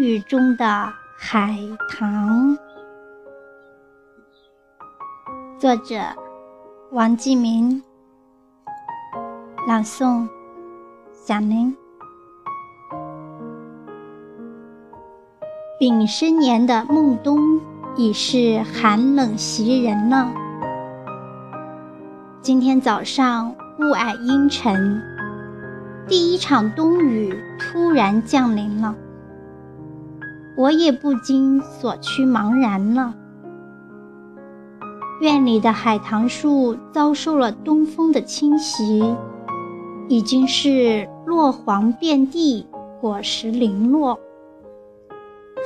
雨中的海棠。作者：王继明。朗诵：小林。丙申年的孟冬已是寒冷袭人了。今天早上雾霭阴沉，第一场冬雨突然降临了，我也不禁所趋茫然了。院里的海棠树遭受了东风的侵袭，已经是落黄遍地，果实零落。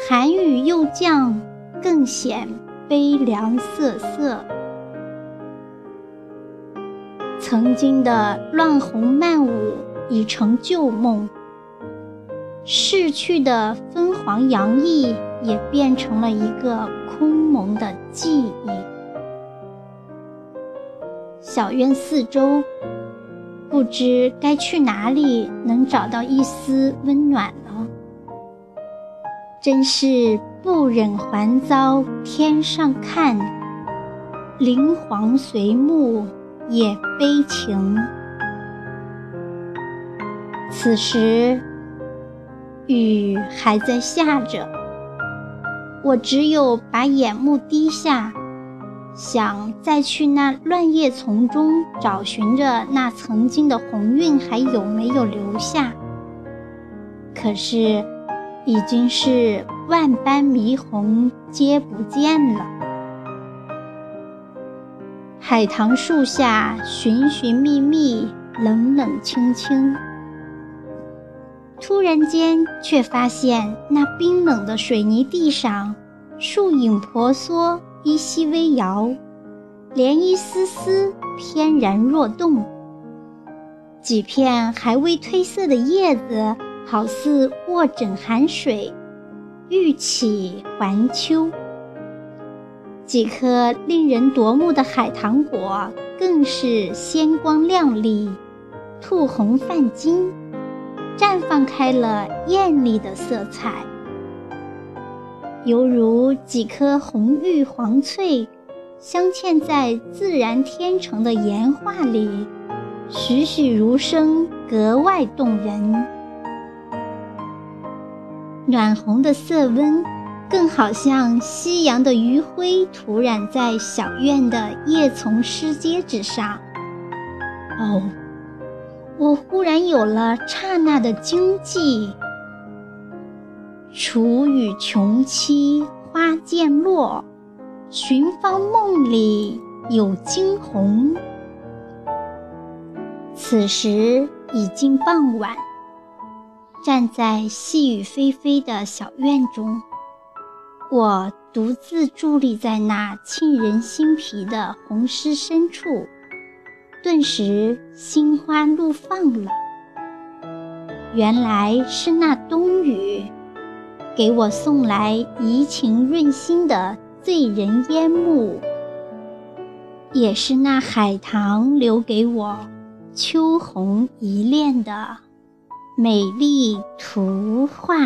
寒雨又降，更显悲凉瑟瑟。曾经的乱红漫舞已成旧梦，逝去的芬黄洋溢也变成了一个空蒙的记忆。小院四周，不知该去哪里能找到一丝温暖呢？真是不忍还遭天上看，灵黄随暮也悲情。此时雨还在下着，我只有把眼目低下。想再去那乱叶丛中找寻着那曾经的红晕还有没有留下？可是，已经是万般霓虹皆不见了。海棠树下寻寻觅觅，冷冷清清。突然间，却发现那冰冷的水泥地上，树影婆娑。依稀微摇，连一丝丝翩然若动。几片还未褪色的叶子，好似卧枕寒水，欲起还秋。几颗令人夺目的海棠果，更是鲜光亮丽，吐红泛金，绽放开了艳丽的色彩。犹如几颗红玉黄翠，镶嵌在自然天成的岩画里，栩栩如生，格外动人。暖红的色温，更好像夕阳的余晖涂染在小院的叶丛湿阶之上。哦，我忽然有了刹那的惊悸。楚雨穷期花渐落，寻芳梦里有惊鸿。此时已经傍晚，站在细雨霏霏的小院中，我独自伫立在那沁人心脾的红湿深处，顿时心花怒放了。原来是那冬雨。给我送来怡情润心的醉人烟幕，也是那海棠留给我秋红一恋的美丽图画。